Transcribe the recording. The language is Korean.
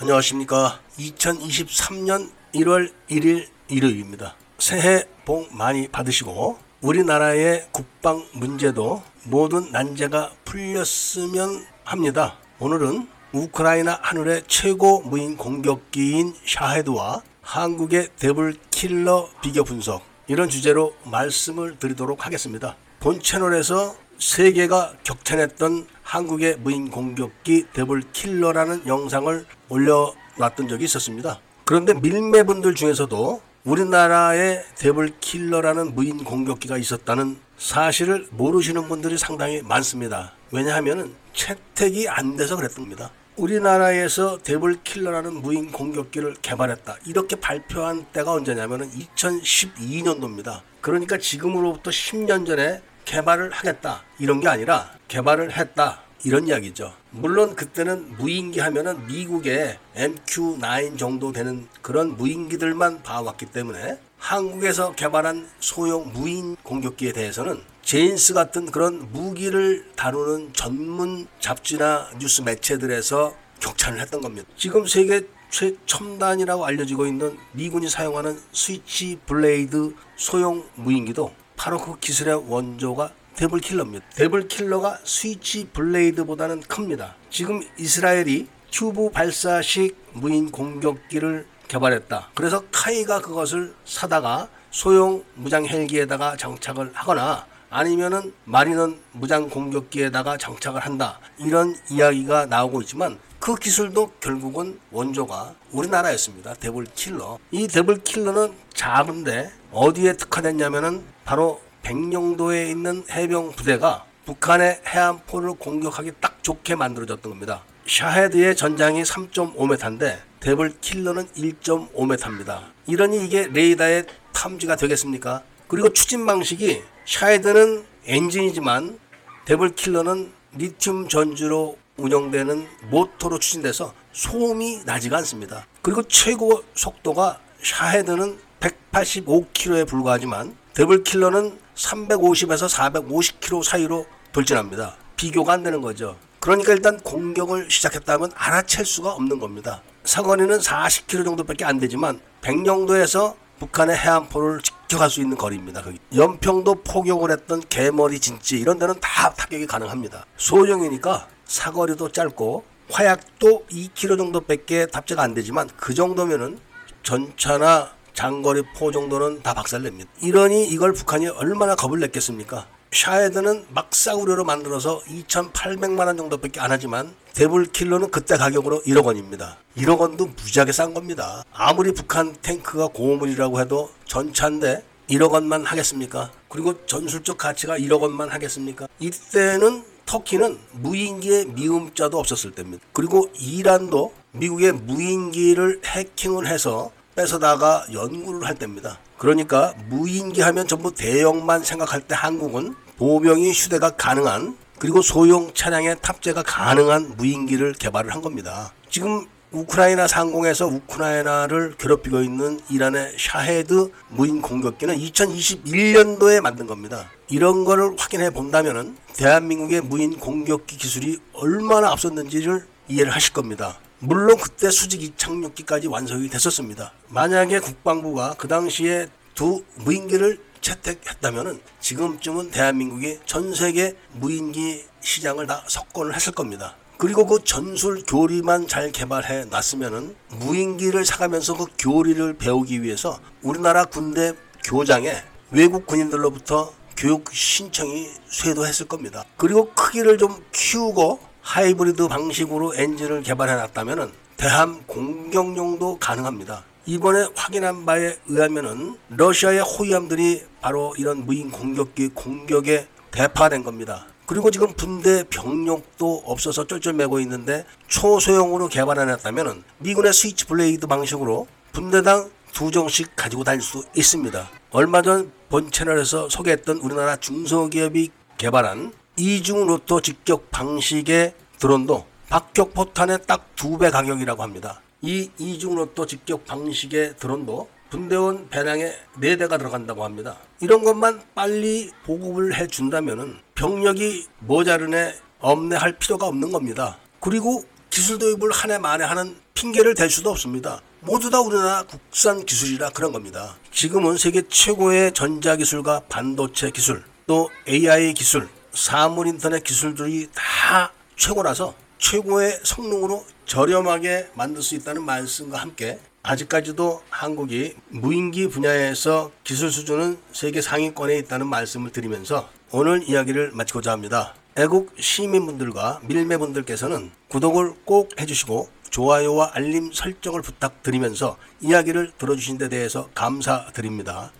안녕하십니까. 2023년 1월 1일 일요일입니다. 새해 복 많이 받으시고 우리나라의 국방 문제도 모든 난제가 풀렸으면 합니다. 오늘은 우크라이나 하늘의 최고 무인 공격기인 샤헤드와 한국의 데블 킬러 비교 분석 이런 주제로 말씀을 드리도록 하겠습니다. 본 채널에서 세계가 격찬했던 한국의 무인 공격기 데블 킬러라는 영상을 올려놨던 적이 있었습니다. 그런데 밀매분들 중에서도 우리나라에 데블 킬러라는 무인 공격기가 있었다는 사실을 모르시는 분들이 상당히 많습니다. 왜냐하면 채택이 안 돼서 그랬습니다. 우리나라에서 데블 킬러라는 무인 공격기를 개발했다. 이렇게 발표한 때가 언제냐면 2012년도입니다. 그러니까 지금으로부터 10년 전에 개발을 하겠다. 이런 게 아니라 개발을 했다. 이런 이야기죠. 물론 그때는 무인기 하면은 미국의 MQ9 정도 되는 그런 무인기들만 봐왔기 때문에 한국에서 개발한 소형 무인 공격기에 대해서는 제인스 같은 그런 무기를 다루는 전문 잡지나 뉴스 매체들에서 격찬을 했던 겁니다. 지금 세계 최첨단이라고 알려지고 있는 미군이 사용하는 스위치 블레이드 소형 무인기도 바로 그 기술의 원조가 데블 킬러입니다. 데블 킬러가 스위치 블레이드보다는 큽니다. 지금 이스라엘이 튜브 발사식 무인 공격기를 개발했다. 그래서 카이가 그것을 사다가 소형 무장 헬기에다가 장착을 하거나 아니면은 마린온 무장 공격기에다가 장착을 한다. 이런 이야기가 나오고 있지만 그 기술도 결국은 원조가 우리나라였습니다. 데블 킬러. 이 데블 킬러는 작은데 어디에 특화됐냐면은 바로 백령도에 있는 해병 부대가 북한의 해안포를 공격하기 딱 좋게 만들어졌던 겁니다. 샤헤드의 전장이 3.5m인데 데블 킬러는 1.5m입니다. 이러니 이게 레이더의 탐지가 되겠습니까? 그리고 추진 방식이 샤헤드는 엔진이지만 데블 킬러는 리튬 전지로 운영되는 모터로 추진돼서 소음이 나지가 않습니다. 그리고 최고 속도가 샤헤드는 185km에 불과하지만 데블 킬러는 350에서 450km 사이로 돌진합니다. 비교가 안 되는 거죠. 그러니까 일단 공격을 시작했다면 알아챌 수가 없는 겁니다. 사거리는 40km 정도밖에 안 되지만 백령도에서 북한의 해안포를 직격할 수 있는 거리입니다. 거기. 연평도 포격을 했던 개머리 진지 이런 데는 다 타격이 가능합니다. 소형이니까 사거리도 짧고 화약도 2kg 정도밖에 탑재가 안 되지만 그 정도면은 전차나 장거리 포 정도는 다 박살냅니다. 이러니 이걸 북한이 얼마나 겁을 냈겠습니까? 샤헤드는 막싸구려로 만들어서 2,800만 원 정도밖에 안 하지만 데블 킬러는 그때 가격으로 1억 원입니다. 1억 원도 무지하게 싼 겁니다. 아무리 북한 탱크가 고물이라고 해도 전차인데 1억 원만 하겠습니까? 그리고 전술적 가치가 1억 원만 하겠습니까? 이때는 터키는 무인기의 미음자도 없었을 때입니다. 그리고 이란도 미국의 무인기를 해킹을 해서 뺏어다가 연구를 할 때입니다. 그러니까 무인기 하면 전부 대형만 생각할 때 한국은 보병이 휴대가 가능한 그리고 소형 차량의 탑재가 가능한 무인기를 개발을 한 겁니다. 지금 우크라이나 상공에서 우크라이나를 괴롭히고 있는 이란의 샤헤드 무인 공격기는 2021년도에 만든 겁니다. 이런 거를 확인해 본다면은 대한민국의 무인 공격기 기술이 얼마나 앞섰는지를 이해를 하실 겁니다. 물론 그때 수직 이 착륙기까지 완성이 됐었습니다. 만약에 국방부가 그 당시에 두 무인기를 채택했다면 지금쯤은 대한민국이 전 세계 무인기 시장을 다 석권을 했을 겁니다. 그리고 그 전술 교리만 잘 개발해 놨으면은 무인기를 사가면서 그 교리를 배우기 위해서 우리나라 군대 교장에 외국 군인들로부터 교육 신청이 쇄도했을 겁니다. 그리고 크기를 좀 키우고 하이브리드 방식으로 엔진을 개발해 놨다면 대함 공격용도 가능합니다. 이번에 확인한 바에 의하면은 러시아의 호위함들이 바로 이런 무인 공격기 공격에 대파된 겁니다. 그리고 지금 분대 병력도 없어서 쩔쩔매고 있는데 초소형으로 개발해놨다면 미군의 스위치 블레이드 방식으로 분대당 두 정씩 가지고 다닐 수 있습니다. 얼마 전 본 채널에서 소개했던 우리나라 중소기업이 개발한 이중 로터 직격 방식의 드론도 박격 포탄의 딱 두 배 가격이라고 합니다. 이 이중 로터 직격 방식의 드론도 분대원 배낭에 4대가 들어간다고 합니다. 이런 것만 빨리 보급을 해준다면 병력이 모자르네 없네 할 필요가 없는 겁니다. 그리고 기술 도입을 한 해 만에 하는 핑계를 댈 수도 없습니다. 모두 다 우리나라 국산 기술이라 그런 겁니다. 지금은 세계 최고의 전자기술과 반도체 기술, 또 AI 기술, 사물 인터넷 기술들이 다 최고라서 최고의 성능으로 저렴하게 만들 수 있다는 말씀과 함께 아직까지도 한국이 무인기 분야에서 기술 수준은 세계 상위권에 있다는 말씀을 드리면서 오늘 이야기를 마치고자 합니다. 애국 시민분들과 밀매분들께서는 구독을 꼭 해주시고 좋아요와 알림 설정을 부탁드리면서 이야기를 들어주신 데 대해서 감사드립니다.